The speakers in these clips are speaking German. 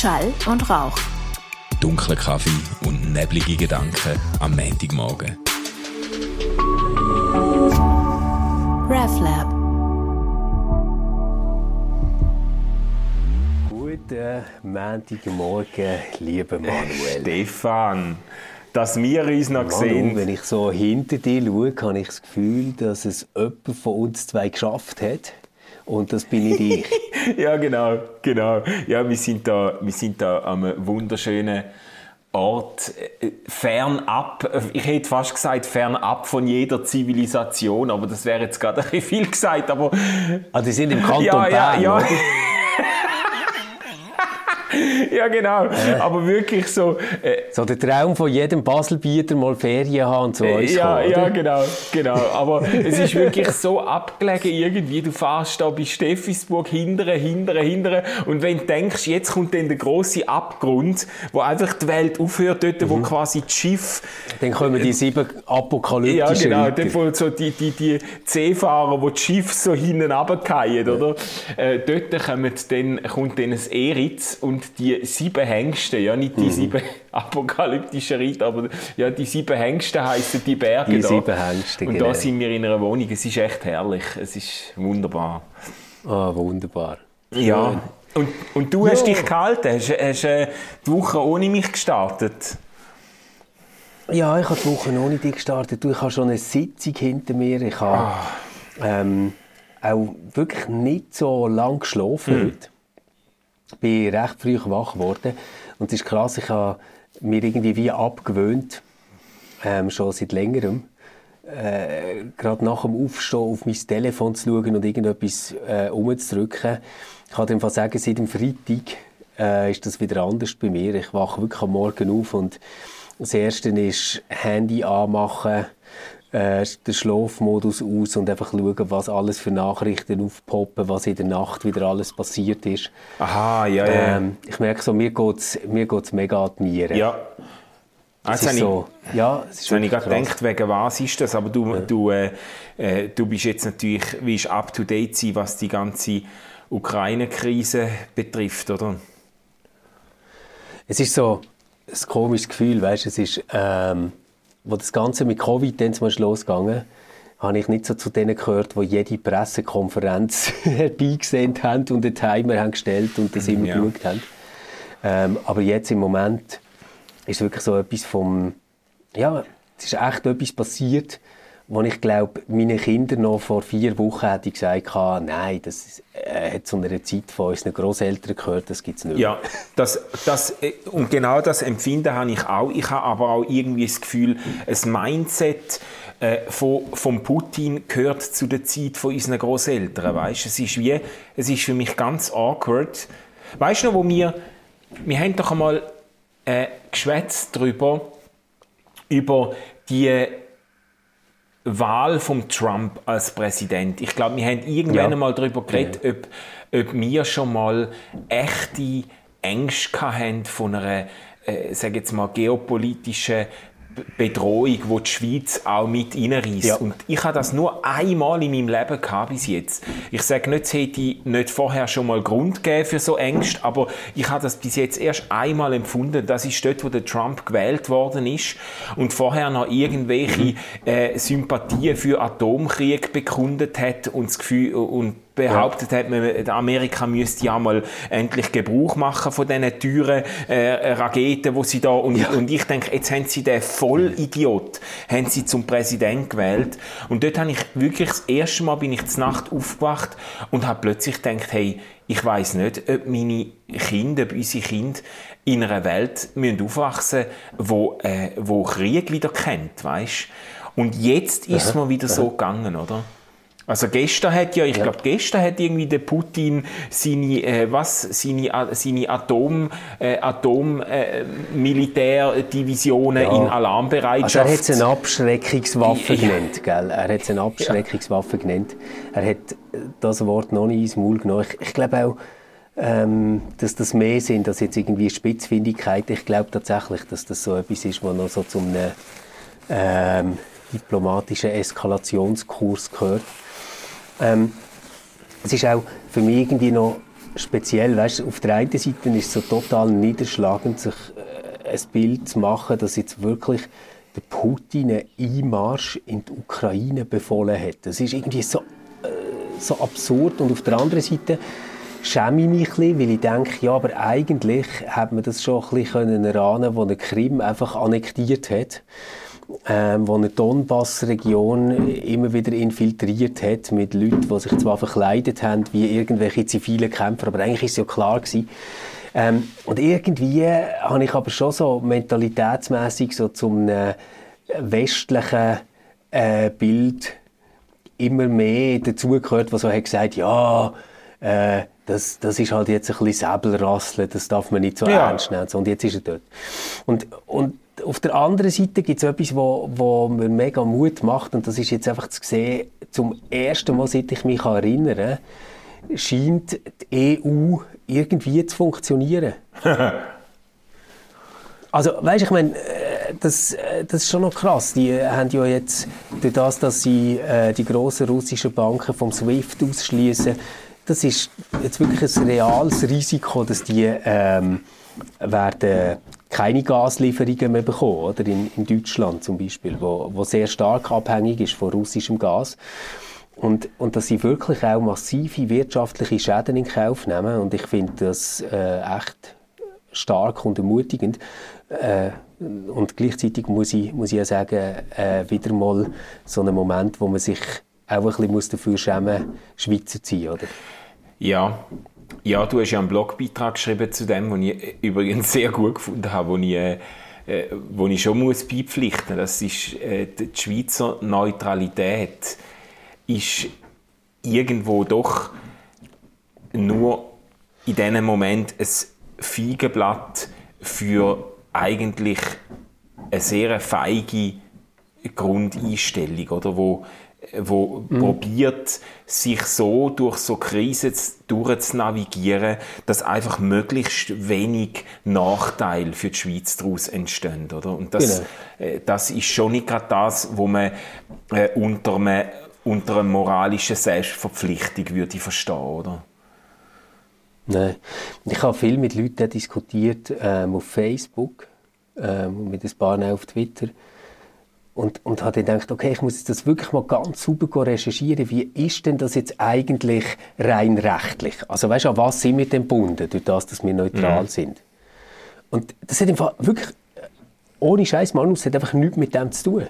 Schall und Rauch. Dunkler Kaffee und neblige Gedanken am Montagmorgen. RefLab. Guten Montagmorgen, lieber Manuel. Stefan, dass wir uns noch Manu, sehen. wenn ich so hinter dir schaue, habe ich das Gefühl, dass es jemand von uns zwei geschafft hat. Und das bin ich ich. Ja, genau, genau. Ja, wir sind da, wir sind da am wunderschönen Ort, äh, fernab, ich hätte fast gesagt, fernab von jeder Zivilisation, aber das wäre jetzt gerade ein bisschen viel gesagt, aber Ah, die sind im Kanton ja, ja, Bern, ja. oder? ja, genau. Aber wirklich so, äh, So der Traum von jedem Baselbieter mal Ferien haben zu uns ja, kommen, ja, genau, genau. Aber es ist wirklich so abgelegen irgendwie. Du fährst da bei Steffisburg hindere, hindere, hindere. Und wenn du denkst, jetzt kommt dann der große Abgrund, wo einfach die Welt aufhört, dort, Mhm. wo quasi die Schiffe Dann kommen die sieben ja, apokalyptischen genau. Ritter. Dort, wo so die, die, die Seefahrer, wo die Schiffe so hinten runterfallen, oder? Äh, dort kommen dann, kommt dann ein Eritz und die sieben Hengste, ja, nicht Mhm. die sieben apokalyptischen Ritter, aber ja, die sieben Hengste heißen die Berge Die da. sieben Hengste, Und genau. da sind wir in einer Wohnung. Es ist echt herrlich. Es ist wunderbar. Ah, wunderbar. Ja. Und, und du hast Ja. dich gehalten, hast, hast äh, die Woche ohne mich gestartet. Ja, ich habe die Woche noch nicht gestartet. Du, Ich habe schon eine Sitzung hinter mir. Ich habe Ah. ähm, auch wirklich nicht so lange geschlafen Hm. heute. Bin recht früh wach geworden. Und es ist krass, ich habe mir irgendwie wie abgewöhnt, ähm, schon seit längerem, äh, gerade nach dem Aufstehen auf mein Telefon zu schauen und irgendetwas äh, umzudrücken. Ich kann dem sagen, seit dem Freitag äh, ist das wieder anders bei mir. Ich wache wirklich am Morgen auf und das Erste ist Handy anmachen, äh, den Schlafmodus aus und einfach schauen, was alles für Nachrichten aufpoppen, was in der Nacht wieder alles passiert ist. Aha, ja, ja. Ähm, ich merke so, mir geht es mir geht's mega an die Nieren. ja. es Jetzt ist ich, so, ja, es ist habe ich gerade gedacht, wegen was ist das? Aber du, du, äh, äh, du bist jetzt natürlich, wie up to date sein, was die ganze Ukraine-Krise betrifft, oder? Es ist so ein komisches Gefühl, weißt, es ist, ähm, wo das Ganze mit Covid dann zum Beispiel losgegangen, habe ich nicht so zu denen gehört, die jede Pressekonferenz herbeigesehen haben und einen Timer haben gestellt und das immer ja. geschaut haben. Ähm, aber jetzt im Moment ist wirklich so etwas vom, ja, es ist echt etwas passiert, wo ich glaube, meinen Kindern noch vor vier Wochen hätte ich gesagt, ah, nein, das äh, hat zu einer Zeit von unseren Großeltern gehört, das gibt es nicht. mehr. Ja, das, das, äh, und genau das Empfinden habe ich auch. Ich habe aber auch irgendwie das Gefühl, ein Mindset äh, von, von Putin gehört zu der Zeit von unseren Großeltern. Weißt? Es ist wie, es ist für mich ganz awkward. Weißt du noch, wo wir, wir haben doch einmal äh, geschwätzt darüber, über die Wahl von Trump als Präsident. Ich glaube, wir haben irgendwann Ja. einmal darüber geredet, ob, ob wir schon mal echte Ängste hatten von einer, äh, sag jetzt mal, geopolitischen Bedrohung, wo die Schweiz auch mit reinreisst. Ja. Und ich habe das nur einmal in meinem Leben gehabt bis jetzt. Ich sage nicht, es hätte nicht vorher schon mal Grund gegeben für so Ängste, aber ich habe das bis jetzt erst einmal empfunden. Das ist dort, wo der Trump gewählt worden ist und vorher noch irgendwelche äh, Sympathien für Atomkrieg bekundet hat und das Gefühl und behauptet hat, man, Amerika müsste ja mal endlich Gebrauch machen von diesen teuren äh, Raketen, wo sie da und, und ich denke, jetzt haben sie den Vollidiot haben sie zum Präsident gewählt und dort habe ich wirklich das erste Mal bin ich zur Nacht aufgewacht und habe plötzlich gedacht, hey, ich weiß nicht, ob meine Kinder, ob unsere Kinder in einer Welt müssen aufwachsen wo, äh, wo Krieg wieder kennt, weißt? Und jetzt ist es mal wieder so gegangen, oder? Also gestern hat ja, ich glaube gestern hat irgendwie der Putin seine, äh, was, seine, A- seine Atom, äh, Atom äh, Militärdivisionen in Also Alarmbereitschaft. er hat es eine Abschreckungswaffe Ja. genannt, gell? Er hat es eine Abschreckungswaffe genannt. Er hat das Wort noch nicht ins Maul genommen. Ich, ich glaube auch, ähm, dass das mehr sind als jetzt irgendwie Spitzfindigkeiten. Ich glaube tatsächlich, dass das so etwas ist, was noch so zu einem ähm, diplomatischen Eskalationskurs gehört. Ähm, es ist auch für mich irgendwie noch speziell, weißt, auf der einen Seite ist es so total niederschlagend, sich äh, ein Bild zu machen, dass jetzt wirklich der Putin einen Einmarsch in die Ukraine befohlen hat. Das ist irgendwie so, äh, so absurd und auf der anderen Seite schäme ich mich ein bisschen, weil ich denke, ja, aber eigentlich hat man das schon ein bisschen erahnen wo eine Krim einfach annektiert hat ähm, wo eine Donbass-Region immer wieder infiltriert hat mit Leuten, die sich zwar verkleidet haben wie irgendwelche zivile Kämpfer, aber eigentlich ist es ja klar gewesen. Ähm, und irgendwie habe ich aber schon so mentalitätsmäßig so zum äh, westlichen äh, Bild immer mehr dazugehört, was so hat gesagt, ja, äh, das, das ist halt jetzt ein bisschen Säbelrasseln, das darf man nicht so ja. ernst nehmen. Und jetzt ist er dort. Und, und auf der anderen Seite gibt es etwas, wo, wo mir mega Mut macht und das ist jetzt einfach zu sehen, zum ersten Mal, seit ich mich erinnere, scheint die EU irgendwie zu funktionieren. also, weißt, ich meine, äh, das, äh, das ist schon noch krass. Die haben ja jetzt, durch das, dass sie äh, die grossen russischen Banken vom SWIFT ausschließen, das ist jetzt wirklich ein reales Risiko, dass die ähm, werden keine Gaslieferungen mehr bekommen, oder? In, in Deutschland zum Beispiel, wo, wo sehr stark abhängig ist von russischem Gas. Und, und dass sie wirklich auch massive wirtschaftliche Schäden in Kauf nehmen. Und ich finde das äh, echt stark und ermutigend. Äh, und gleichzeitig muss ich, muss ich ja sagen, äh, wieder mal so ein Moment, wo man sich auch ein bisschen dafür schämen muss, Schweizer zu sein, oder? Ja, ja, du hast ja einen Blogbeitrag geschrieben zu dem, den ich übrigens sehr gut gefunden habe, wo ich, äh, äh wo ich schon muss beipflichten muss. Das ist äh, die Schweizer Neutralität ist irgendwo doch nur in diesem Moment ein Feigenblatt für eigentlich eine sehr feige Grundeinstellung, oder, wo wo mhm. probiert, sich so durch so Krisen durchzunavigieren, dass einfach möglichst wenig Nachteil für die Schweiz daraus entstehen. Oder? Und das, genau. äh, das ist schon nicht gerade das, wo man äh, unter, einem, unter einer moralischen Selbstverpflichtung würde verstehen, oder? Nein. Ich habe viel mit Leuten diskutiert ähm, auf Facebook, ähm, mit ein paar auf Twitter und, und habe dann gedacht, okay, ich muss das wirklich mal ganz sauber recherchieren. Wie ist denn das jetzt eigentlich rein rechtlich? Also weißt du, an was sind wir denn gebunden, durch das, dass wir neutral mhm. sind? Und das hat einfach wirklich, ohne Scheiß, Manus, hat einfach nichts mit dem zu tun.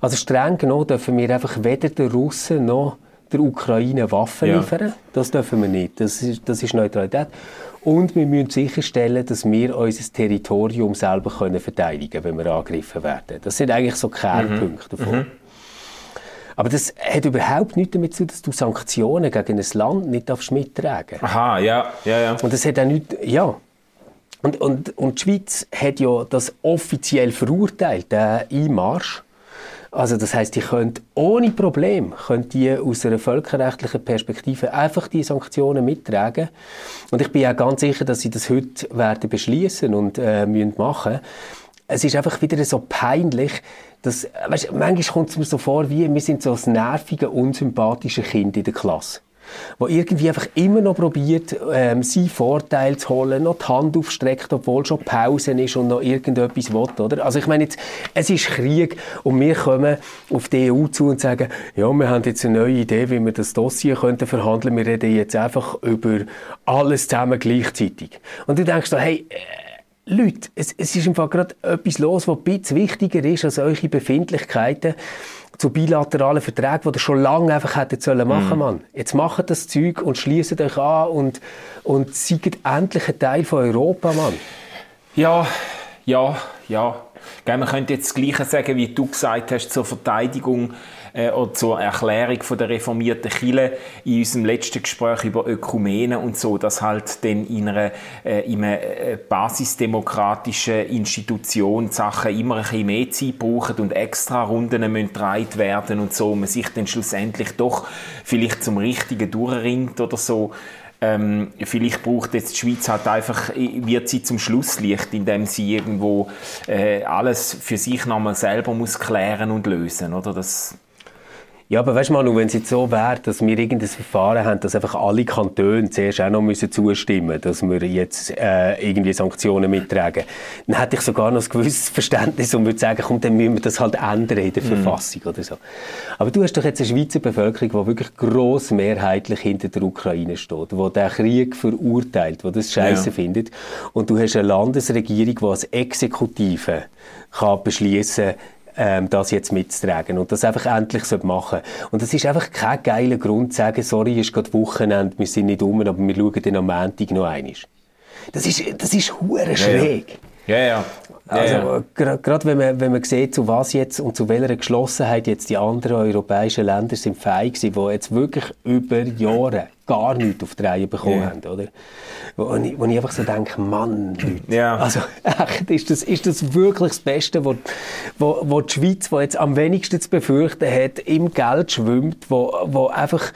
Also streng genommen dürfen wir einfach weder den Russen noch der Ukraine Waffen ja. liefern. Das dürfen wir nicht. Das ist, das ist Neutralität. Und wir müssen sicherstellen, dass wir unser Territorium selber können verteidigen können, wenn wir angegriffen werden. Das sind eigentlich so Kernpunkte mhm. davon. Mhm. Aber das hat überhaupt nichts damit zu tun, dass du Sanktionen gegen ein Land nicht darfst mittragen Aha, ja, ja, ja. Und das hat auch nichts, ja. Und, und, und die Schweiz hat ja das offiziell verurteilt, den Einmarsch. Also das heißt, die könnt ohne Problem könnt die aus einer völkerrechtlichen Perspektive einfach die Sanktionen mittragen. Und ich bin ja ganz sicher, dass sie das heute werden beschließen und äh, müssen machen. Es ist einfach wieder so peinlich, dass, weißt, manchmal kommt es mir so vor, wie wir sind so das nervige, unsympathische Kind in der Klasse wo irgendwie einfach immer noch probiert, ähm, seinen Vorteil zu holen, noch die Hand aufstreckt, obwohl schon Pause ist und noch irgendetwas will, oder? Also ich meine jetzt, es ist Krieg und wir kommen auf die EU zu und sagen, ja, wir haben jetzt eine neue Idee, wie wir das Dossier könnten verhandeln. Wir reden jetzt einfach über alles zusammen gleichzeitig. Und du denkst so, hey, äh, Leute, es, es ist im Fall gerade etwas los, was ein bisschen wichtiger ist als eure Befindlichkeiten zu bilateralen Verträgen, die ihr schon lange einfach hättet sollen machen, mm. Mann. Jetzt macht das Zeug und schließt euch an und, und seid endlich ein Teil von Europa, Mann. Ja, ja, ja. Man könnte jetzt das Gleiche sagen, wie du gesagt hast, zur Verteidigung äh, oder zur Erklärung von der reformierten Kirche in unserem letzten Gespräch über Ökumene und so, dass halt dann in einer, äh, in einer äh, basisdemokratischen Institution Sachen immer ein bisschen mehr Zeit brauchen und extra Runden müssen werden und so, man sich dann schlussendlich doch vielleicht zum Richtigen durchringt oder so. Ähm, vielleicht braucht jetzt die Schweiz halt einfach, wird sie zum Schlusslicht, indem sie irgendwo äh, alles für sich nochmal selber muss klären und lösen, oder? Das Ja, aber weißt du, Manu, wenn es jetzt so wäre, dass wir irgendein Verfahren haben, dass einfach alle Kantone zuerst auch noch müssen zustimmen dass wir jetzt äh, irgendwie Sanktionen mittragen, dann hätte ich sogar noch ein gewisses Verständnis und würde sagen, komm, dann müssen wir das halt ändern in der mhm. Verfassung oder so. Aber du hast doch jetzt eine Schweizer Bevölkerung, die wirklich grossmehrheitlich hinter der Ukraine steht, die den Krieg verurteilt, die das Scheiße ja. findet. Und du hast eine Landesregierung, die als Exekutive kann beschließen ähm, das jetzt mitzutragen und das einfach endlich machen Und das ist einfach kein geiler Grund zu sagen, sorry, ist gerade Wochenende, wir sind nicht um, aber wir schauen dann am Montag noch einmal. Das ist, das ist hure schräg. Ja, ja. ja. Also, ja. gerade wenn man, wenn man sieht, zu was jetzt und zu welcher Geschlossenheit jetzt die anderen europäischen Länder sind fähig sind, die jetzt wirklich über Jahre gar nichts auf die Reihe bekommen yeah. haben, oder? Wo ich, wo ich einfach so denke, Mann, Leute. Ja. Also, echt, ist das, ist das wirklich das Beste, wo, wo, wo die Schweiz, die jetzt am wenigsten zu befürchten hat, im Geld schwimmt, wo, wo einfach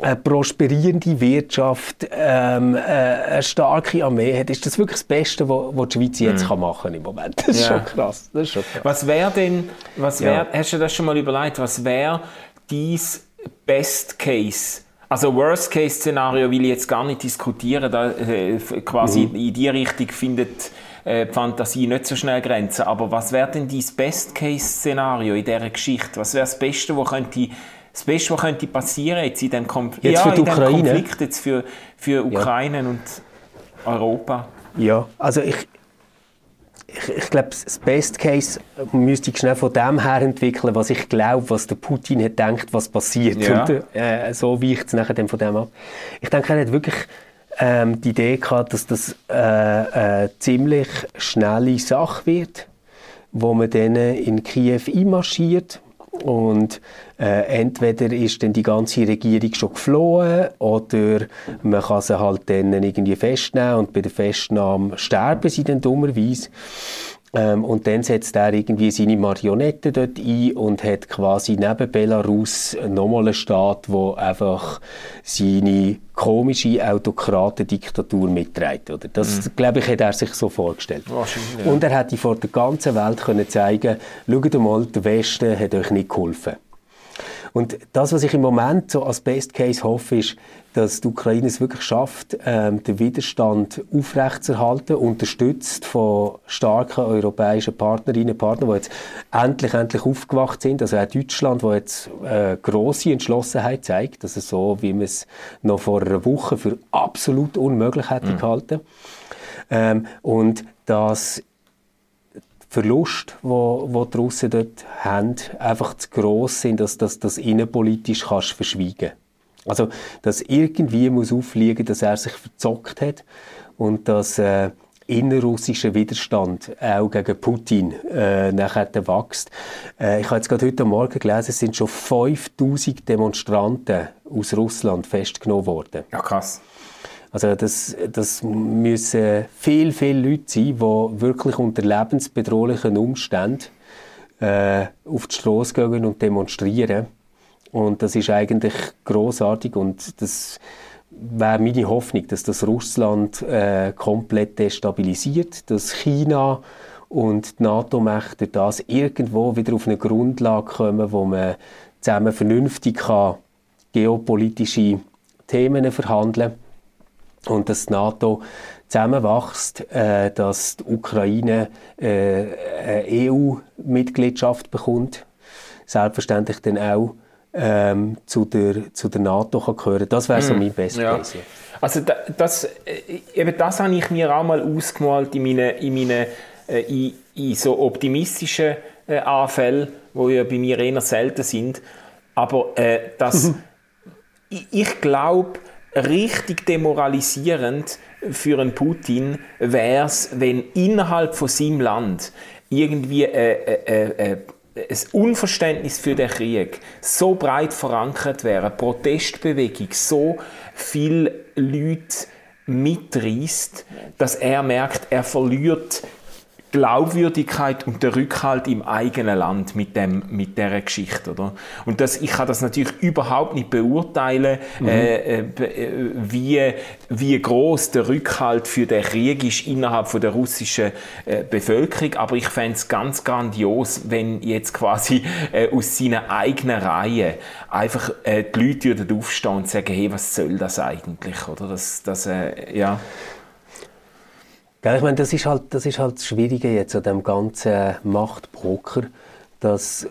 eine prosperierende Wirtschaft, ähm, äh, eine starke Armee hat, ist das wirklich das Beste, was die Schweiz jetzt mm. kann machen im Moment. Das ist ja. schon krass. Das ist schon krass. Was wäre denn, was wär, ja. hast du das schon mal überlegt, was wäre dein Best Case? Also Worst-Case-Szenario will ich jetzt gar nicht diskutieren. Da, äh, quasi mhm. in die Richtung findet äh, die Fantasie nicht so schnell Grenzen. Aber was wäre denn dein Best-Case-Szenario in dieser Geschichte? Was wäre das Beste, was könnte, das Beste, was könnte passieren jetzt in dem, Konf jetzt ja, in dem Konflikt jetzt für, für Ukraine ja. und Europa? Ja, also ich, ich, ich glaube, das Best Case müsste ich schnell von dem her entwickeln, was ich glaube, was der Putin hat denkt, was passiert. Ja. Und äh, so weicht es nachher von dem ab. Ich denke, er hat wirklich ähm, die Idee gehabt, dass das äh, eine ziemlich schnelle Sache wird, wo man dann in Kiew einmarschiert und äh, entweder ist dann die ganze Regierung schon geflohen oder man kann sie halt dann irgendwie festnehmen und bei der Festnahme sterben sie dann dummerweise. Ähm, und dann setzt er irgendwie seine Marionette dort ein und hat quasi neben Belarus nochmal einen Staat, wo einfach seine komische Autokratendiktatur mitträgt. Oder? Das, mhm. glaube ich, hat er sich so vorgestellt. Ja. Und er hätte vor der ganzen Welt können zeigen schaut mal, der Westen hat euch nicht geholfen. Und das, was ich im Moment so als Best Case hoffe, ist, dass die Ukraine es wirklich schafft, ähm, den Widerstand aufrechtzuerhalten, unterstützt von starken europäischen Partnerinnen und Partnern, die jetzt endlich, endlich aufgewacht sind. Also auch Deutschland, wo jetzt äh, große Entschlossenheit zeigt, dass es so, wie man es noch vor einer Woche für absolut unmöglich hätte mhm. gehalten. Ähm, und dass Verlust, wo, wo die Russen dort haben, einfach zu gross sind, dass das, das innenpolitisch kannst verschwiegen. Also, dass irgendwie muss aufliegen, dass er sich verzockt hat und dass äh, innerrussischer Widerstand auch gegen Putin äh, nachher wächst. Äh, ich habe jetzt gerade heute Morgen gelesen, es sind schon 5000 Demonstranten aus Russland festgenommen worden. Ja, krass. Also das, das müssen viel, viele Leute sein, die wirklich unter lebensbedrohlichen Umständen äh, auf die Straße gehen und demonstrieren. Und das ist eigentlich großartig und das wäre meine Hoffnung, dass das Russland äh, komplett destabilisiert, dass China und die NATO-Mächte das irgendwo wieder auf eine Grundlage kommen, wo man zusammen vernünftig kann geopolitische Themen verhandeln kann und dass die NATO zusammenwächst, äh, dass die Ukraine äh, eine EU-Mitgliedschaft bekommt, selbstverständlich dann auch ähm, zu, der, zu der NATO kann gehören. Das wäre so mm, mein Best ja. Case. Also da, das, äh, eben das habe ich mir auch mal ausgemalt in meinen, in meinen äh, in, in so optimistischen äh, Anfällen, die ja bei mir eher selten sind. Aber äh, das, ich, ich glaube, richtig demoralisierend für einen Putin wäre es, wenn innerhalb von seinem Land irgendwie äh, äh, äh, ein Unverständnis für den Krieg so breit verankert wäre, eine Protestbewegung so viele Leute mitreißt, dass er merkt, er verliert Glaubwürdigkeit und der Rückhalt im eigenen Land mit dem mit der Geschichte, oder? Und das, ich kann das natürlich überhaupt nicht beurteilen, mhm. äh, äh, wie wie groß der Rückhalt für den Krieg ist innerhalb von der russischen äh, Bevölkerung, aber ich fände es ganz grandios, wenn jetzt quasi äh, aus seiner eigenen Reihe einfach äh, die Leute würden aufstehen und sagen, hey, was soll das eigentlich, oder? Das, das äh, ja. Ja, ich meine, das ist halt das, ist halt das Schwierige jetzt an dem ganzen Machtpoker, dass äh,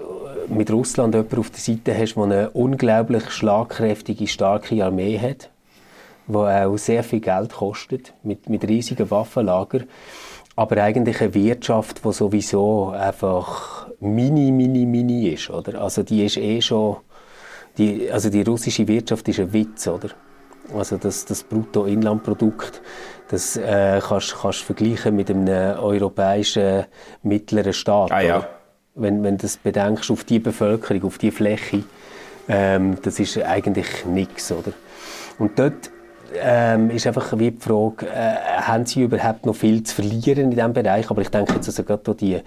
mit Russland jemand auf der Seite hast, der eine unglaublich schlagkräftige, starke Armee hat, die auch sehr viel Geld kostet, mit, mit riesigen Waffenlagern, aber eigentlich eine Wirtschaft, die sowieso einfach mini, mini, mini ist, oder? Also die ist eh schon, die, also die russische Wirtschaft ist ein Witz, oder? Also das, das Bruttoinlandprodukt, das äh, kannst du vergleichen mit einem europäischen mittleren Staat. Ah, ja. Wenn, wenn du das bedenkst auf die Bevölkerung, auf die Fläche, ähm, das ist eigentlich nichts, oder? Und dort ähm, ist einfach wie die Frage, äh, haben sie überhaupt noch viel zu verlieren in diesem Bereich? Aber ich denke jetzt also gerade die,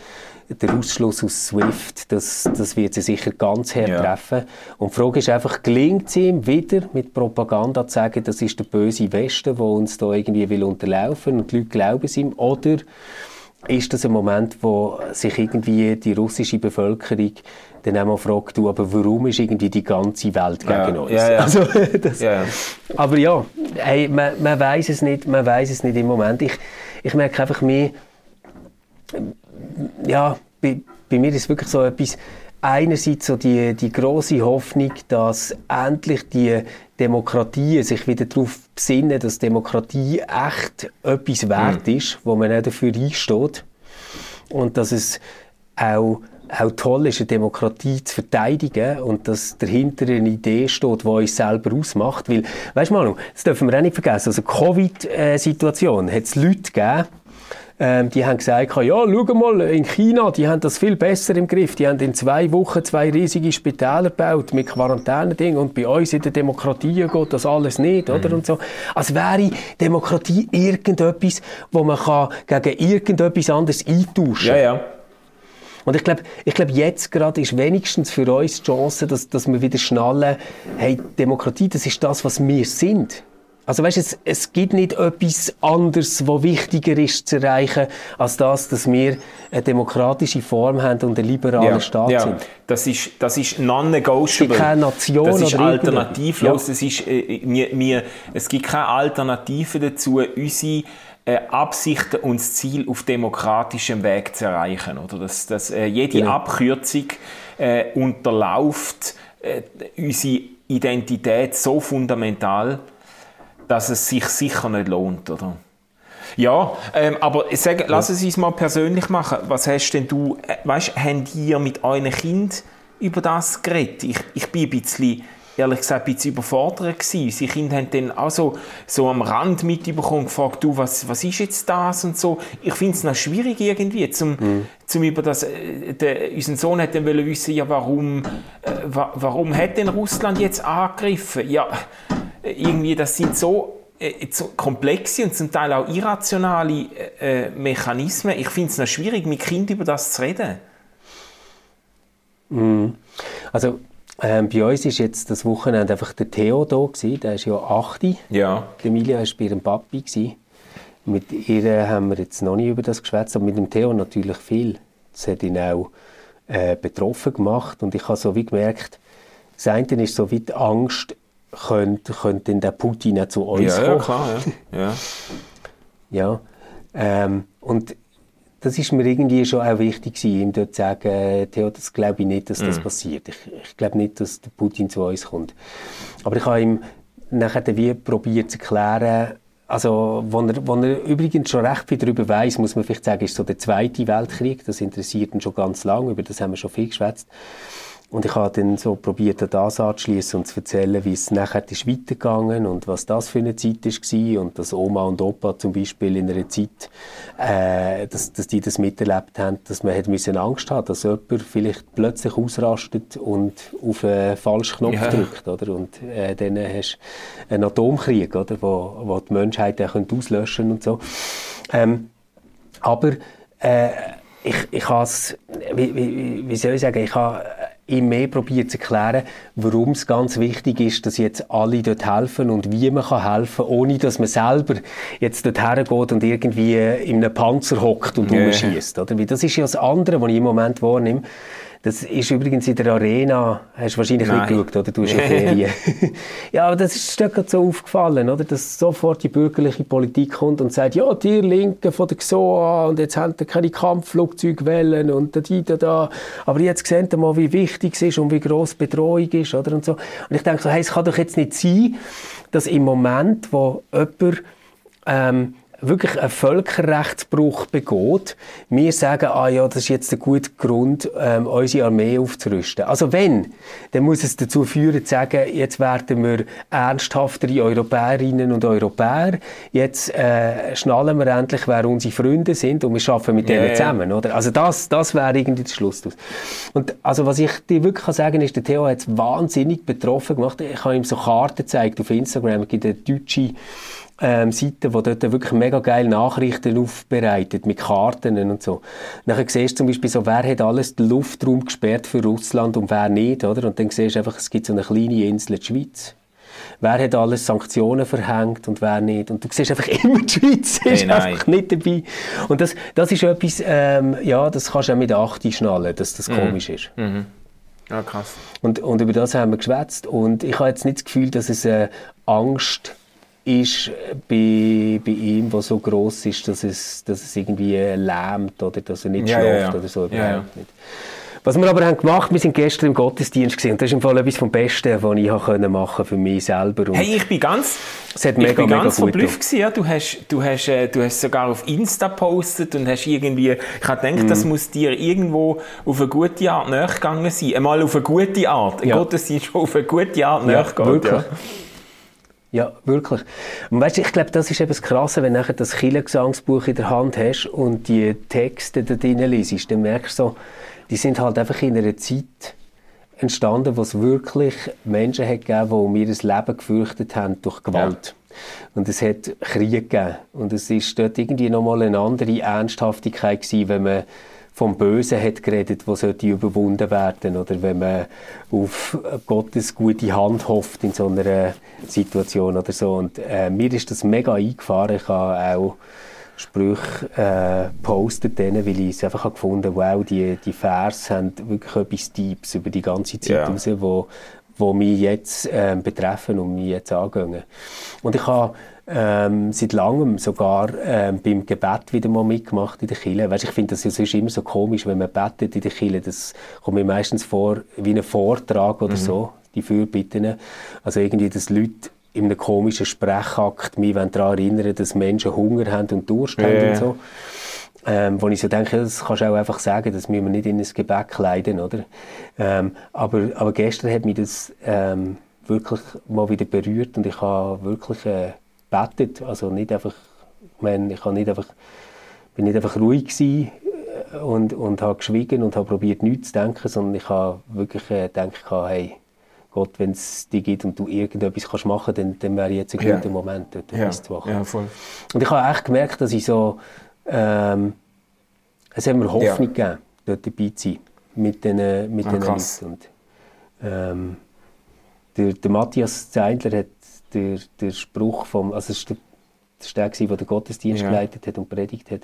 der Ausschluss aus SWIFT, das, das wird sie sicher ganz hart ja. treffen. Und die Frage ist einfach, gelingt es ihm wieder mit Propaganda zu sagen, das ist der böse Westen, der uns da irgendwie will unterlaufen und die Leute glauben es ihm, oder ist das ein Moment, wo sich irgendwie die russische Bevölkerung dann auch mal fragt, du, aber warum ist irgendwie die ganze Welt gegen ja, uns? Ja, ja. Also, das. Aber ja, hey, man, man weiß es nicht, man weiß es nicht im Moment. Ich, ich merke einfach mehr, ja, bei, bei mir ist wirklich so etwas, einerseits so die, die große Hoffnung, dass endlich die Demokratie sich wieder darauf besinnen, dass Demokratie echt etwas wert mhm. ist, wo man auch dafür einsteht und dass es auch auch toll ist, eine Demokratie zu verteidigen und dass dahinter eine Idee steht, die uns selber ausmacht. Weil, weißt du mal, das dürfen wir auch nicht vergessen, also Covid-Situation hat es Leute gegeben, ähm, die haben gesagt, ja, schau mal, in China, die haben das viel besser im Griff. Die haben in zwei Wochen zwei riesige Spitäler gebaut mit Quarantäneding und bei uns in der Demokratie geht das alles nicht, oder? Mhm. Und so. Als wäre Demokratie irgendetwas, wo man kann gegen irgendetwas anderes eintauschen kann. Ja, ja. Und ich glaube, ich glaub, jetzt gerade ist wenigstens für uns die Chance, dass, dass wir wieder schnallen, hey, Demokratie, das ist das, was wir sind. Also weißt, es, es gibt nicht etwas anderes, was wichtiger ist zu erreichen, als das, dass wir eine demokratische Form haben und ein liberaler ja, Staat ja. sind. Das ist, das ist non-negotiable. keine Nation Das ist oder alternativlos. Ja. Das ist, äh, wir, wir, es gibt keine Alternative dazu, unsere äh, Absichten und das Ziel auf demokratischem Weg zu erreichen. Oder? Dass, dass äh, jede genau. Abkürzung äh, unterlauft äh, unsere Identität so fundamental, dass es sich sicher nicht lohnt, oder? Ja, ähm, aber sag, lass es uns mal persönlich machen. Was hast denn du, äh, weißt, habt ihr mit euren Kind über das geredet? Ich, ich bin ein bisschen, ehrlich gesagt, ein bisschen überfordert gewesen. Die Kinder haben dann auch so, so am Rand mitbekommen, gefragt, du, was, was ist jetzt das und so. Ich finde es noch schwierig irgendwie, zum, mhm. zum über das, äh, der, unser Sohn hat dann wissen, ja, warum, äh, warum hat denn Russland jetzt angegriffen? Ja, irgendwie, das sind so, äh, so komplexe und zum Teil auch irrationale äh, Mechanismen. Ich finde es noch schwierig, mit Kindern über das zu reden. Mm. Also ähm, bei uns war jetzt das Wochenende einfach der Theo da gewesen. Der ist ja 8. Ja. Die Emilia war bei ihrem Papi. Gewesen. Mit ihr haben wir jetzt noch nicht über das geschwätzt, aber mit dem Theo natürlich viel. Das hat ihn auch äh, betroffen gemacht und ich habe so wie gemerkt, das eine ist so wie die Angst, könnte, könnte denn der Putin auch zu uns ja, kommen. Ja, klar, ja. ja. ja ähm, und das ist mir irgendwie schon auch wichtig gewesen, ihm dort zu sagen, Theo, das glaube ich nicht, dass das mm. passiert. Ich, ich glaube nicht, dass der Putin zu uns kommt. Aber ich habe ihm nachher wie probiert zu erklären, also, wo er, wo er übrigens schon recht viel darüber weiß, muss man vielleicht sagen, ist so der Zweite Weltkrieg. Das interessiert ihn schon ganz lange, über das haben wir schon viel geschwätzt. Und ich habe dann so probiert, das anzuschließen und zu erzählen, wie es nachher ist weitergegangen und was das für eine Zeit war und dass Oma und Opa zum Beispiel in einer Zeit, äh, dass, dass die das miterlebt haben, dass man hat müssen Angst haben, dass jemand vielleicht plötzlich ausrastet und auf einen falschen Knopf ja. drückt, oder? Und äh, dann hast du einen Atomkrieg, oder? Wo, wo die Menschheit auch auslöschen und so. Ähm, aber äh, ich, ich has, wie, wie, wie soll ich sagen, ich habe ihm mehr probiert zu erklären, warum es ganz wichtig ist, dass jetzt alle dort helfen und wie man kann helfen, ohne dass man selber jetzt dort hergeht und irgendwie in einem Panzer hockt und yeah. umschießt, oder? Weil das ist ja das andere, was ich im Moment wahrnehme. Das ist übrigens in der Arena, hast du wahrscheinlich Nein. nicht geschaut, oder? Du hast ja Ferien. ja, aber das ist gerade so aufgefallen, oder? Dass sofort die bürgerliche Politik kommt und sagt, ja, die Linken von der XOA und jetzt haben sie keine Kampfflugzeugwellen und da, da, da. Aber jetzt sehen sie mal, wie wichtig es ist und wie gross die Bedrohung ist, oder? Und so. Und ich denke so, hey, es kann doch jetzt nicht sein, dass im Moment, wo jemand ähm, wirklich einen Völkerrechtsbruch begeht, wir sagen, ah ja, das ist jetzt ein guter Grund, ähm, unsere Armee aufzurüsten. Also wenn, dann muss es dazu führen, zu sagen, jetzt werden wir ernsthaftere Europäerinnen und Europäer, jetzt äh, schnallen wir endlich, wer unsere Freunde sind und wir arbeiten mit denen yeah. zusammen. Oder? Also das, das wäre irgendwie der Schluss. Und also was ich dir wirklich kann sagen ist, der Theo hat es wahnsinnig betroffen gemacht. Ich habe ihm so Karten gezeigt auf Instagram, gibt eine deutsche ähm, Seiten, die dort wirklich mega geile Nachrichten aufbereitet, mit Karten und so. Dann siehst du zum Beispiel so, wer hat alles den Luftraum gesperrt für Russland und wer nicht, oder? Und dann siehst du einfach, es gibt so eine kleine Insel, die Schweiz. Wer hat alles Sanktionen verhängt und wer nicht? Und du siehst einfach immer, die Schweiz ist hey, einfach nicht dabei. Und das, das ist etwas, ähm, ja, das kannst du auch mit der 8 schnallen, dass das mhm. komisch ist. Mhm. Ja, krass. Und, und über das haben wir geschwätzt. Und ich habe jetzt nicht das Gefühl, dass es äh, Angst ist bei, bei ihm, der so groß ist, dass es, dass es irgendwie lähmt oder dass er nicht ja, schläft ja, ja. oder so. Überhaupt nicht. Was wir aber haben gemacht, wir sind gestern im Gottesdienst gesehen. Das ist im Fall etwas vom Besten, was ich machen konnte für mich selber. Und hey, ich bin ganz, es hat mega, ich bin mega ganz verblüfft gewesen, ja. Du hast, du hast, äh, du hast sogar auf Insta gepostet und hast irgendwie, ich habe gedacht, mm. das muss dir irgendwo auf eine gute Art nachgegangen sein. Einmal auf eine gute Art. Ein ja. Gottesdienst auf eine gute Art ja, nachgeht. Wirklich. Ja. Ja, wirklich. Und weißt, ich glaube, das ist eben das Krasse, wenn du das Kirchengesangsbuch in der Hand hast und die Texte da drin liest, dann merkst du so, die sind halt einfach in einer Zeit entstanden, wo es wirklich Menschen hat gegeben, die um ihr Leben gefürchtet haben durch Gewalt. Ja. Und es hat Krieg gegeben. Und es ist dort irgendwie nochmal eine andere Ernsthaftigkeit gewesen, wenn man vom Bösen hat geredet, wo sollte überwunden werden oder wenn man auf Gottes gute Hand hofft in so einer Situation oder so. Und äh, mir ist das mega eingefahren. Ich habe auch Sprüche äh, postet denen, weil ich es einfach habe gefunden wow, die, die Vers haben wirklich etwas Deeps über die ganze Zeit yeah. raus, wo, wo mich jetzt äh, betreffen und mich jetzt angehen. Und ich habe ähm, seit langem sogar ähm, beim Gebet wieder mal mitgemacht in der Kirche. Weißt, ich finde das ist immer so komisch, wenn man betet in der Kirche, das kommt mir meistens vor wie ein Vortrag oder mhm. so, die Fürbitten. Also irgendwie, dass Leute in einem komischen Sprechakt mich daran erinnern, dass Menschen Hunger haben und Durst yeah. haben und so. Ähm, wo ich so denke, das kannst du auch einfach sagen, das müssen wir nicht in ein Gebet kleiden, oder? Ähm, aber, aber gestern hat mich das ähm, wirklich mal wieder berührt und ich habe wirklich äh, betet. Also nicht einfach, ich meine, ich habe nicht einfach, bin nicht einfach ruhig gewesen äh, und, und habe geschwiegen und habe probiert, nichts zu denken, sondern ich habe wirklich äh, gedacht, hey, Gott, wenn es dich gibt und du irgendetwas kannst machen kannst, dann, dann wäre jetzt ein guter ja. Moment, dort ja. zu machen. Ja, voll. Und ich habe echt gemerkt, dass ich so, ähm, es hat mir Hoffnung ja. gegeben, dort dabei zu sein, mit diesen, mit ah, Leuten. Und, ähm, der, der Matthias Zeindler hat der, der Spruch vom, also es war der, der, der, der Gottesdienst ja. geleitet hat und predigt hat,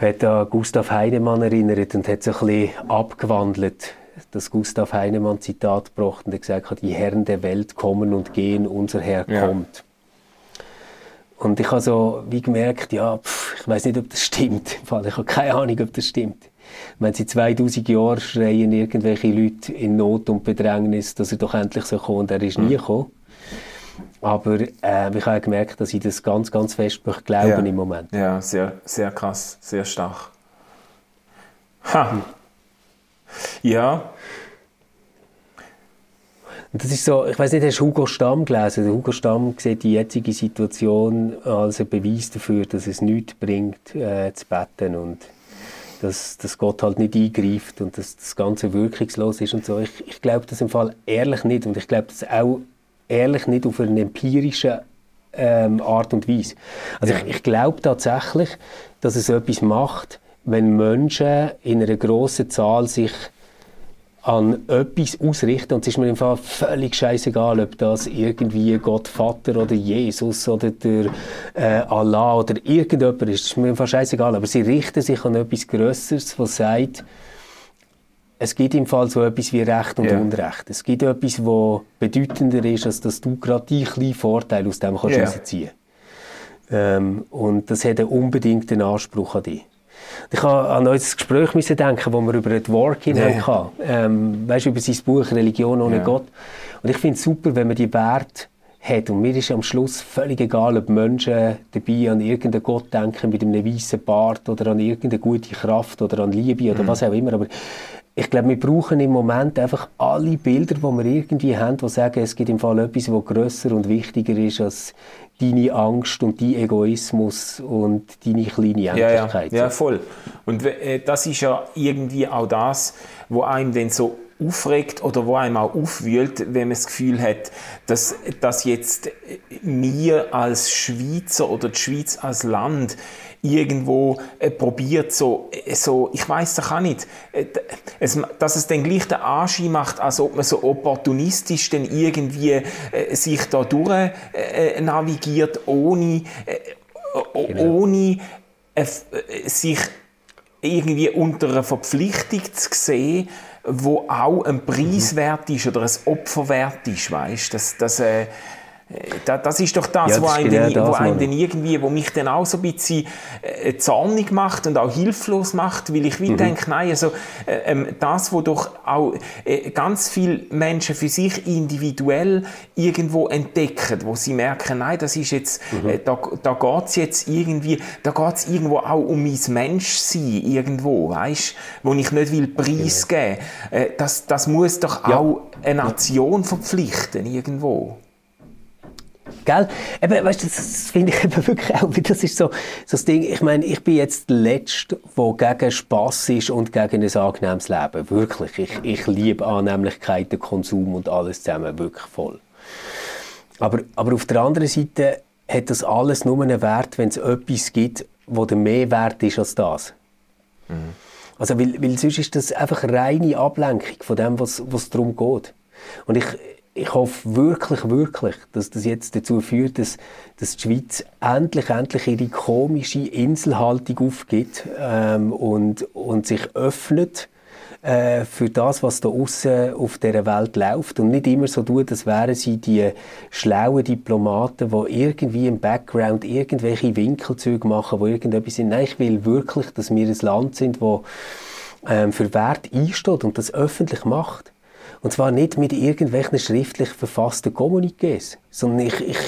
hat an Gustav Heinemann erinnert und hat so ein bisschen abgewandelt, das Gustav Heinemann Zitat gebracht und hat gesagt, die Herren der Welt kommen und gehen, unser Herr ja. kommt. Und ich habe so wie gemerkt, ja, pff, ich weiß nicht, ob das stimmt. Ich habe keine Ahnung, ob das stimmt. Wenn sie 2000 Jahre schreien irgendwelche Leute in Not und Bedrängnis, dass er doch endlich so kommt, und er ist nie mhm. gekommen. Aber äh, ich habe gemerkt, dass ich das ganz, ganz fest glaube ja. im Moment. Ja, sehr, sehr krass, sehr stark. Ha. Ja. Das ist so, ich weiß nicht, hast du Hugo Stamm gelesen? Hugo Stamm sieht die jetzige Situation als ein Beweis dafür, dass es nichts bringt, äh, zu beten und dass, dass Gott halt nicht eingreift und dass das Ganze wirkungslos ist und so. Ich, ich glaube das im Fall ehrlich nicht und ich glaube das auch ehrlich nicht auf einer empirischen ähm, Art und Weise. Also Ja. ich, ich glaube tatsächlich, dass es etwas macht, wenn Menschen in einer grossen Zahl sich an etwas ausrichten. Und es ist mir im Fall völlig scheißegal, ob das irgendwie Gott Vater oder Jesus oder der äh, Allah oder irgendjemand ist. Es ist mir im Fall scheißegal. Aber sie richten sich an etwas Grösseres, was sagt, es gibt im Fall so etwas wie Recht und Ja. Unrecht. Es gibt etwas, was bedeutender ist, als dass du gerade deinen kleinen Vorteil aus dem kannst Ja. rausziehen ähm, Und das hat einen unbedingten Anspruch an dich. Ich habe an unser Gespräch müssen denken, wo wir über Dworkin Ja. hatten. Ähm, weißt du, über sein Buch Religion ohne Ja. Gott. Und ich finde es super, wenn man die Werte hat. Und mir ist am Schluss völlig egal, ob Menschen dabei an irgendeinen Gott denken mit einem weißen Bart oder an irgendeine gute Kraft oder an Liebe Mhm. oder was auch immer. Aber ich glaube, wir brauchen im Moment einfach alle Bilder, die wir irgendwie haben, die sagen, es gibt im Fall etwas, was grösser und wichtiger ist als deine Angst und dein Egoismus und deine kleine Ja, ja, Endlichkeit. ja, voll. Und äh, das ist ja irgendwie auch das, wo einem dann so aufregt oder wo einem auch aufwühlt, wenn man das Gefühl hat, dass, dass jetzt wir als Schweizer oder die Schweiz als Land irgendwo äh, probiert so, äh, so ich weiß doch auch nicht, äh, es, dass es dann gleich den Anschein macht, als ob man so opportunistisch dann irgendwie äh, sich da durch äh, navigiert, ohne, Genau. ohne sich irgendwie unter einer Verpflichtung zu sehen, wo auch ein Preis wert ist oder ein Opfer wert ist, weißt? Das, das, äh, das ist doch das, Ja, wo, das einem ist genau wo das, einem Mann. dann irgendwie, wo mich dann auch so ein bisschen äh, zornig macht und auch hilflos macht, weil ich Mhm. wie denke, nein, also äh, ähm, das, wo doch auch äh, ganz viele Menschen für sich individuell irgendwo entdecken, wo sie merken, nein, das ist jetzt, Mhm. äh, da, da geht es jetzt irgendwie, da geht es irgendwo auch um mein Menschsein irgendwo, weißt, wo ich nicht will preisgeben. Äh, das, das muss doch Ja. auch eine Nation verpflichten irgendwo. Gell? Eben, weißt du, das, das finde ich eben wirklich auch, weil das ist so, so das Ding, ich meine, ich bin jetzt der Letzte, der gegen Spass ist und gegen ein angenehmes Leben. Wirklich. Ich, ich liebe Annehmlichkeiten, Konsum und alles zusammen, wirklich voll. Aber, aber auf der anderen Seite hat das alles nur einen Wert, wenn es etwas gibt, wo der mehr wert ist als das. Also, weil, weil sonst ist das einfach reine Ablenkung von dem, was, was darum geht. Und ich, ich hoffe wirklich, wirklich, dass das jetzt dazu führt, dass, dass die Schweiz endlich, endlich ihre komische Inselhaltung aufgibt ähm, und, und sich öffnet äh, für das, was da außen auf der Welt läuft und nicht immer so tut, als wären sie die schlauen Diplomaten, die irgendwie im Background irgendwelche Winkelzüge machen, wo irgendetwas sind. Nein, ich will wirklich, dass wir ein Land sind, wo ähm, für Wert einsteht und das öffentlich macht. Und zwar nicht mit irgendwelchen schriftlich verfassten Kommuniqués, sondern ich, ich,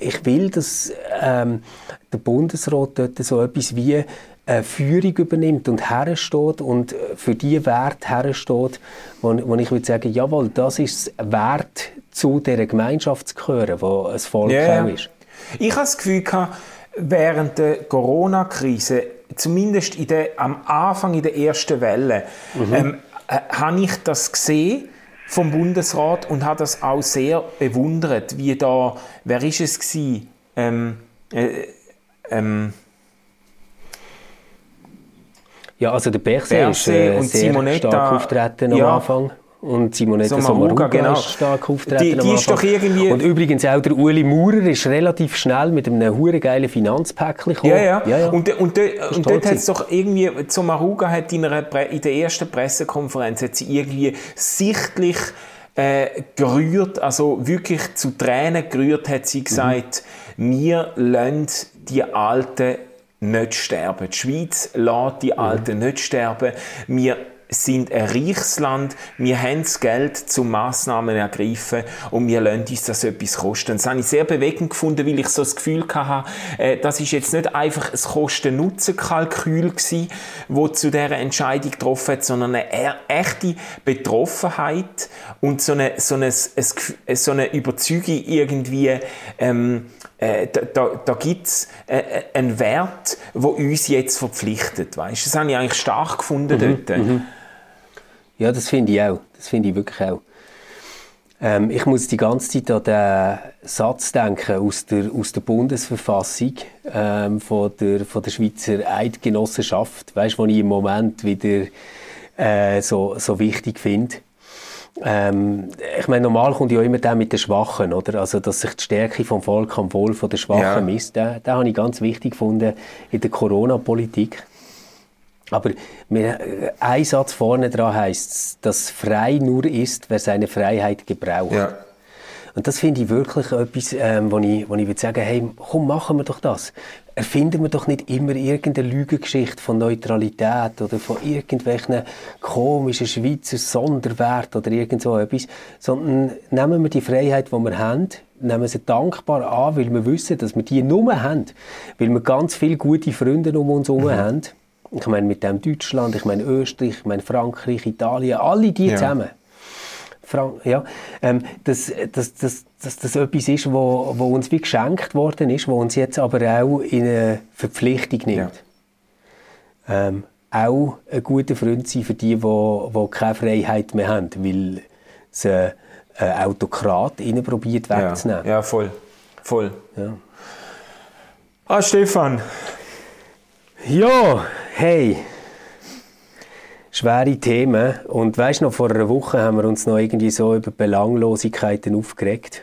ich will, dass ähm, der Bundesrat dort so etwas wie eine Führung übernimmt und hersteht und für die Werte hersteht, wo, wo ich würde sagen, jawohl, das ist wert, zu dieser Gemeinschaft zu gehören, wo ein Volk ja. ist. Ich habe das Gefühl, gehabt, während der Corona-Krise, zumindest in der, am Anfang in der ersten Welle, ähm, äh, habe ich das gesehen vom Bundesrat und habe das auch sehr bewundert, wie da, wer ist es gewesen? Ähm, äh, ähm, Ja, also der Berset ist äh, und sehr Simonetta, stark auftreten am ja. Anfang. Und Simonetta Sommaruga, Sommaruga, genau. ist stark auftreten Die- die ist doch irgendwie- Und übrigens auch der Uli Maurer ist relativ schnell mit einem hure Finanzpäckchen gekommen. Ja, ja. Und, und, de- und dort hat es doch irgendwie, Zomaruga hat in, einer in der ersten Pressekonferenz hat sie irgendwie sichtlich äh, gerührt, also wirklich zu Tränen gerührt, hat sie gesagt, wir lassen die Alten nicht sterben. Die Schweiz lässt die Alten nicht sterben. Wir sind ein reiches Land, wir haben das Geld zum Massnahmen ergreifen und wir lassen uns das etwas kosten. Das habe ich sehr bewegend gefunden, weil ich so das Gefühl hatte, äh, das ist jetzt nicht einfach ein Kosten-Nutzen-Kalkül gewesen, wo zu dieser Entscheidung getroffen hat, sondern eine e- echte Betroffenheit und so eine, so eine, ein Gef- so eine Überzeugung irgendwie, ähm, äh, da, da, da gibt es äh, äh, einen Wert, der uns jetzt verpflichtet. Weißt? Das habe ich eigentlich stark gefunden dort. Ja, das finde ich auch. Das finde ich wirklich auch. Ähm, ich muss die ganze Zeit an den Satz denken aus der, aus der Bundesverfassung ähm, von, der, von der Schweizer Eidgenossenschaft, weißt die ich im Moment wieder äh, so, so wichtig finde. Ähm, ich meine, normal kommt ja immer der mit den Schwachen, oder? Also, dass sich die Stärke vom Volk am Wohl von der Schwachen ja. misst. Den, den habe ich ganz wichtig gefunden in der Corona-Politik. Aber ein Satz vorne dran heißt, dass frei nur ist, wer seine Freiheit gebraucht. Ja. Und das finde ich wirklich etwas, ähm, wo ich, wo ich würde sagen, hey, komm, machen wir doch das. Erfinden wir doch nicht immer irgendeine Lügengeschichte von Neutralität oder von irgendwelchen komischen Schweizer Sonderwert oder irgend so etwas, sondern nehmen wir die Freiheit, die wir haben, nehmen sie dankbar an, weil wir wissen, dass wir die nur haben, weil wir ganz viele gute Freunde um uns herum mhm. haben ich meine mit dem Deutschland, ich meine Österreich, ich meine Frankreich, Italien, alle die ja. zusammen. Frank ja, ähm, dass, dass, dass, dass das etwas ist, wo, wo uns wie geschenkt worden ist, wo uns jetzt aber auch in eine Verpflichtung nimmt. Ja. Ähm, auch ein guter Freund sein für die, die, die keine Freiheit mehr haben, weil sie ein Autokrat ihnen probiert wegzunehmen. Ja, ja voll. voll. Ja. Ah, Stefan. Ja, Hey, schwere Themen. Und weißt du noch, vor einer Woche haben wir uns noch irgendwie so über Belanglosigkeiten aufgeregt.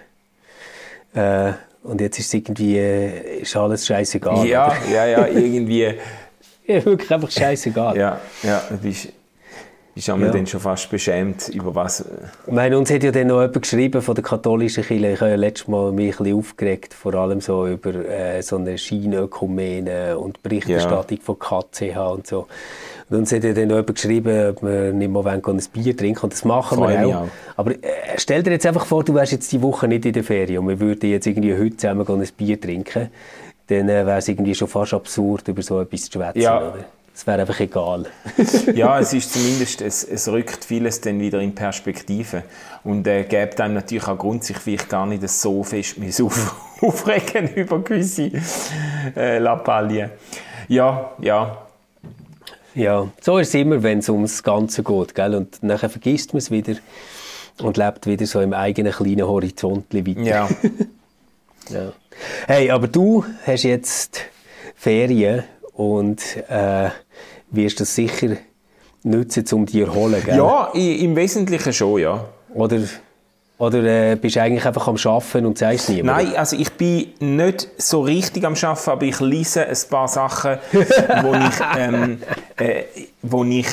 Äh, und jetzt ist es irgendwie äh, ist alles scheißegal. Ja, oder? ja, ja, irgendwie. ja, wirklich einfach scheißegal. Ja, ja, bist, bist ja. dann schon fast beschämt über was. Ich meine, uns hat ja dann noch jemand geschrieben von der katholischen Kirche. Ich habe ja letztes Mal mich ein bisschen aufgeregt, vor allem so über äh, so eine Schienökumene und Berichterstattung ja. von KCH und so. Und uns hat ja dann noch jemand geschrieben, ob wir nicht mal ein Bier trinken und das machen Freue wir auch. auch. Aber äh, stell dir jetzt einfach vor, du wärst jetzt die Woche nicht in der Ferien und wir würden jetzt irgendwie heute zusammen ein Bier trinken. Dann äh, wäre es irgendwie schon fast absurd, über so etwas zu schwätzen, ja. oder? Es wäre einfach egal. ja, es ist zumindest, es, es rückt vieles dann wieder in Perspektive und äh, gibt einem natürlich auch Grund, sich vielleicht gar nicht so fest auf, aufregen über gewisse äh, Lappalien. Ja, ja. Ja, so ist es immer, wenn es ums Ganze geht, gell? und nachher vergisst man es wieder und lebt wieder so im eigenen kleinen Horizont weiter. Ja. ja. Hey, aber du hast jetzt Ferien und äh, wirst das sicher nutzen, um dich zu erholen, gell? Ja, im Wesentlichen schon, ja. Oder, oder äh, bist du eigentlich einfach am Arbeiten und sagst es niemandem? Nein, also ich bin nicht so richtig am Arbeiten, aber ich lese ein paar Sachen, wo ich, ähm, äh, wo ich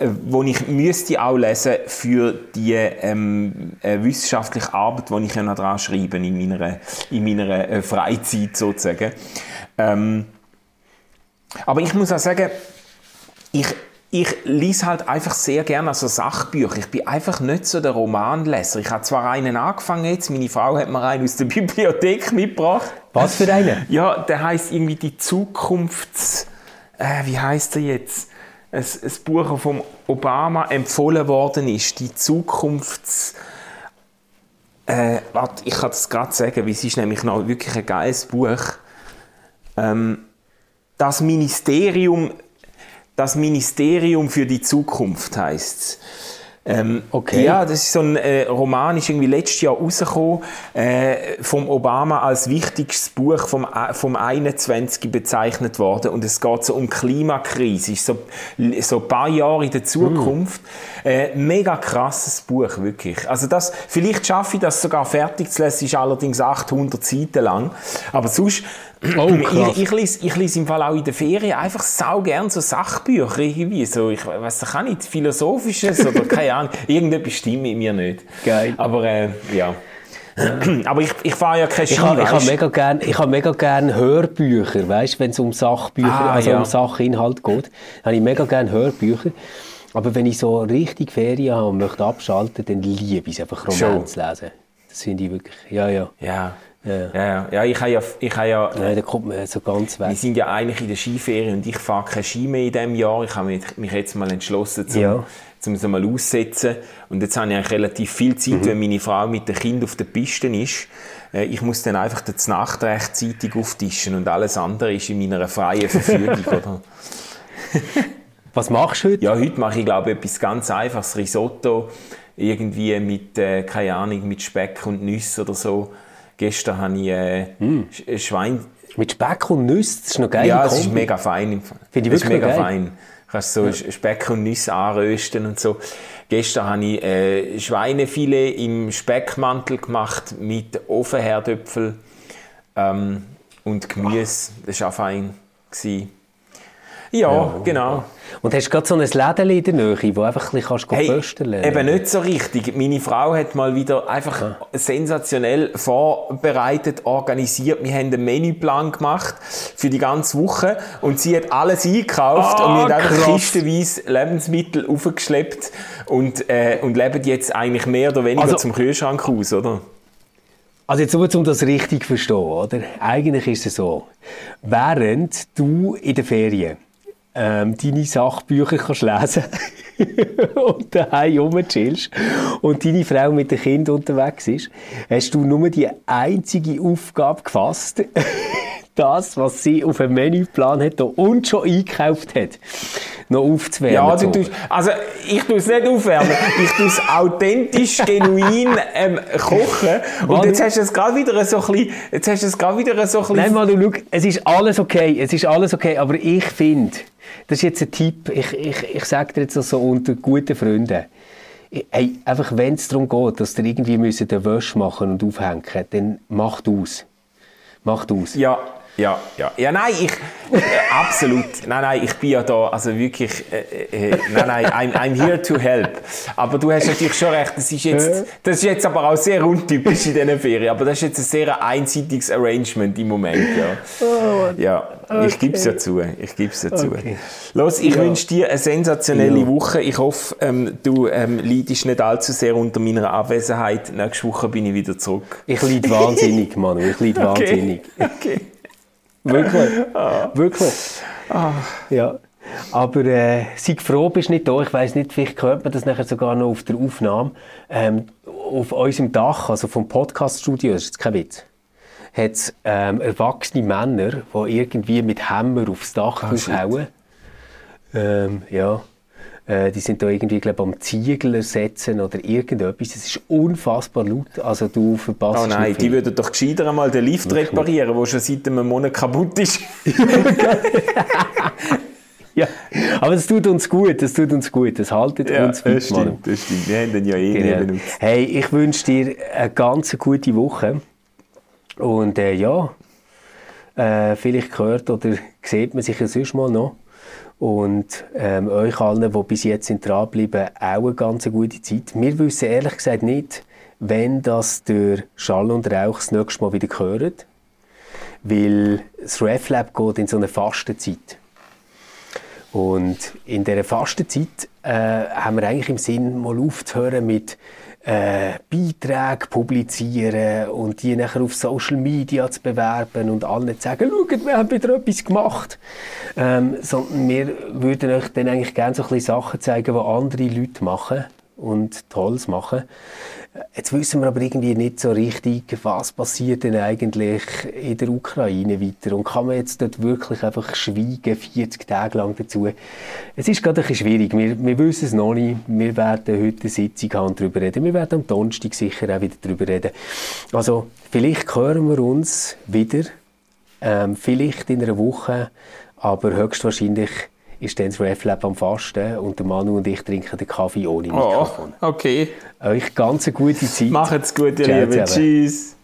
äh, wo ich müsste auch lesen für die ähm, äh, wissenschaftliche Arbeit, die ich ja noch dran schreibe in meiner, in meiner äh, Freizeit sozusagen. Ähm, aber ich muss auch sagen, ich, ich lese halt einfach sehr gerne also Sachbücher. Ich bin einfach nicht so der Romanleser. Ich habe zwar einen angefangen jetzt, meine Frau hat mir einen aus der Bibliothek mitgebracht. Was für einen? Ja, der heißt irgendwie die Zukunfts... Äh, wie heißt er jetzt? Ein, ein Buch, das vom Obama empfohlen worden ist. Die Zukunfts... Äh, warte, ich kann das gerade sagen, weil es ist nämlich noch wirklich ein geiles Buch. Ähm, das Ministerium, das Ministerium für die Zukunft heißt ähm, okay. Ja, das ist so ein äh, Roman, ist irgendwie letztes Jahr rausgekommen, äh, vom Obama als wichtigstes Buch vom, äh, vom 21 bezeichnet worden und es geht so um Klimakrise, ist so, so ein paar Jahre in der Zukunft. Mm. Äh, mega krasses Buch, wirklich. Also das, vielleicht schaffe ich das sogar fertig zu lesen, ist allerdings 800 Seiten lang, aber sonst Oh, ich, ich, lese, ich lese im Fall auch in der Ferien einfach sau gern so Sachbücher irgendwie. So, ich weiß auch nicht, philosophisches oder keine Ahnung. Irgendetwas stimmt mit mir nicht. Geil. Aber äh, ja. Aber ich, ich fahre ja kein Ski, Ich habe hab mega gerne hab mega gern Hörbücher, weißt, wenn es um Sachbücher, ah, also ja. um Sachinhalt geht. habe ich mega gerne Hörbücher. Aber wenn ich so richtig Ferien habe und möchte abschalten, dann liebe ich es einfach Romane zu lesen. Das finde ich wirklich, ja, ja. Ja. Ja, ja, ja. ich habe ja, ich habe ja Nein, da kommt man so ganz weg. Wir sind ja eigentlich in der Skiferie und ich fahre kein Ski mehr in diesem Jahr. Ich habe mich jetzt mal entschlossen, zum, ja. zum so mal aussetzen. Und jetzt habe ich eigentlich relativ viel Zeit, mhm. wenn meine Frau mit dem Kind auf der Piste ist. Äh, ich muss dann einfach die Nacht rechtzeitig auftischen und alles andere ist in meiner freien Verfügung. oder? Was machst du heute? Ja, heute mache ich glaube ich etwas ganz einfaches, Risotto irgendwie mit, äh, keine Ahnung, mit Speck und Nüsse oder so. Gestern habe ich äh, mm. Schwein... Mit Speck und Nüsse, das ist noch geil. Ja, es ist mega fein. Finde ich wirklich mega geil. fein. Du kannst so ja. Speck und Nüsse anrösten und so. Gestern habe ich äh, Schweinefilet im Speckmantel gemacht mit Ofenherdöpfel ähm, und Gemüse. Das war auch fein. Gewesen. Ja, ja, genau. Und hast du gerade so ein Läden in der Nähe, wo einfach ein bisschen hey, pösteln Eben nicht so richtig. Meine Frau hat mal wieder einfach ja. sensationell vorbereitet, organisiert. Wir haben einen Menüplan gemacht für die ganze Woche und sie hat alles eingekauft oh, und wir haben einfach kistenweise Lebensmittel aufgeschleppt und, äh, und leben jetzt eigentlich mehr oder weniger also, zum Kühlschrank aus, oder? Also jetzt nur, um das richtig zu verstehen, oder? Eigentlich ist es so, während du in der Ferien ähm, deine Sachbücher kannst lesen und daheim rumchillst und deine Frau mit dem Kind unterwegs ist, hast du nur die einzige Aufgabe gefasst, das, was sie auf dem Menüplan hat und schon eingekauft hat, noch aufzuwärmen. Ja, du tust, also ich tue es nicht aufwärmen, ich tue es authentisch, genuin ähm, kochen. Und Manu, jetzt hast du es gerade wieder so ein bisschen, jetzt hast du es gerade wieder so ein bisschen... Nein, Manu, schau, es ist alles okay, es ist alles okay, aber ich finde, das ist jetzt ein Tipp, ich, ich, ich sage dir jetzt so unter guten Freunden, hey, einfach wenn es darum geht, dass ihr irgendwie den Wäsche machen und aufhängen dann macht aus. Macht aus. Ja, ja, ja. Ja, nein, ich, äh, absolut. Nein, nein, ich bin ja da, also wirklich, äh, äh, nein, nein, I'm, I'm here to help. Aber du hast natürlich schon recht, das ist jetzt, das ist jetzt aber auch sehr untypisch in diesen Ferien, aber das ist jetzt ein sehr einseitiges Arrangement im Moment, ja. Oh, ja, okay. ich gebe es ja zu, ich gebe es ja zu. Okay. Los, ich ja. wünsche dir eine sensationelle ja. Woche. Ich hoffe, ähm, du ähm, leidest nicht allzu sehr unter meiner Abwesenheit. Nächste Woche bin ich wieder zurück. Ich leide wahnsinnig, Manu, ich leide okay. wahnsinnig. Okay. Wirklich. Ah. Wirklich. Ah. Ja. Aber äh, sei froh, bist nicht da. Ich weiß nicht, vielleicht hört man das nachher sogar noch auf der Aufnahme. Ähm, auf unserem Dach, also vom Podcaststudio, das ist jetzt kein Witz, hat es ähm, erwachsene Männer, die irgendwie mit Hämmer aufs Dach oh, hauen. Ähm, ja. Äh, die sind da irgendwie, glaube am Ziegel ersetzen oder irgendetwas. Es ist unfassbar laut. Also du verpasst Oh nein, die würden doch gescheiter einmal den Lift Wirklich? reparieren, der schon seit einem Monat kaputt ist. ja, aber es tut uns gut, das tut uns gut, das haltet ja, uns fit, das stimmt, das stimmt, wir haben den ja eh genau. benutzt. Hey, ich wünsche dir eine ganz gute Woche und äh, ja, äh, vielleicht hört oder sieht man sich ja sonst mal noch. Und ähm, euch allen, die bis jetzt sind dranbleiben, auch eine ganz gute Zeit. Wir wissen ehrlich gesagt nicht, wenn das der Schall und Rauch das nächste Mal wieder gehört. Weil das RefLab geht in so eine Fastenzeit. Und in dieser Fastenzeit äh, haben wir eigentlich im Sinn, mal aufzuhören mit äh, Beiträge publizieren und die nachher auf Social Media zu bewerben und allen zu sagen, schaut, wir haben wieder etwas gemacht. Ähm, sondern wir würden euch dann eigentlich gerne so ein bisschen Sachen zeigen, die andere Leute machen und Tolles machen. Jetzt wissen wir aber irgendwie nicht so richtig, was passiert denn eigentlich in der Ukraine weiter und kann man jetzt dort wirklich einfach schweigen, 40 Tage lang dazu. Es ist gerade ein bisschen schwierig, wir, wir wissen es noch nicht, wir werden heute eine Sitzung haben und darüber reden, wir werden am Donnerstag sicher auch wieder darüber reden. Also vielleicht hören wir uns wieder, ähm, vielleicht in einer Woche, aber höchstwahrscheinlich ist dann das RefLab am Fasten und der Manu und ich trinken den Kaffee ohne oh, Mikrofon. Oh, okay. Euch ganz eine gute Zeit. Macht's gut, ihr Lieben. Tschüss.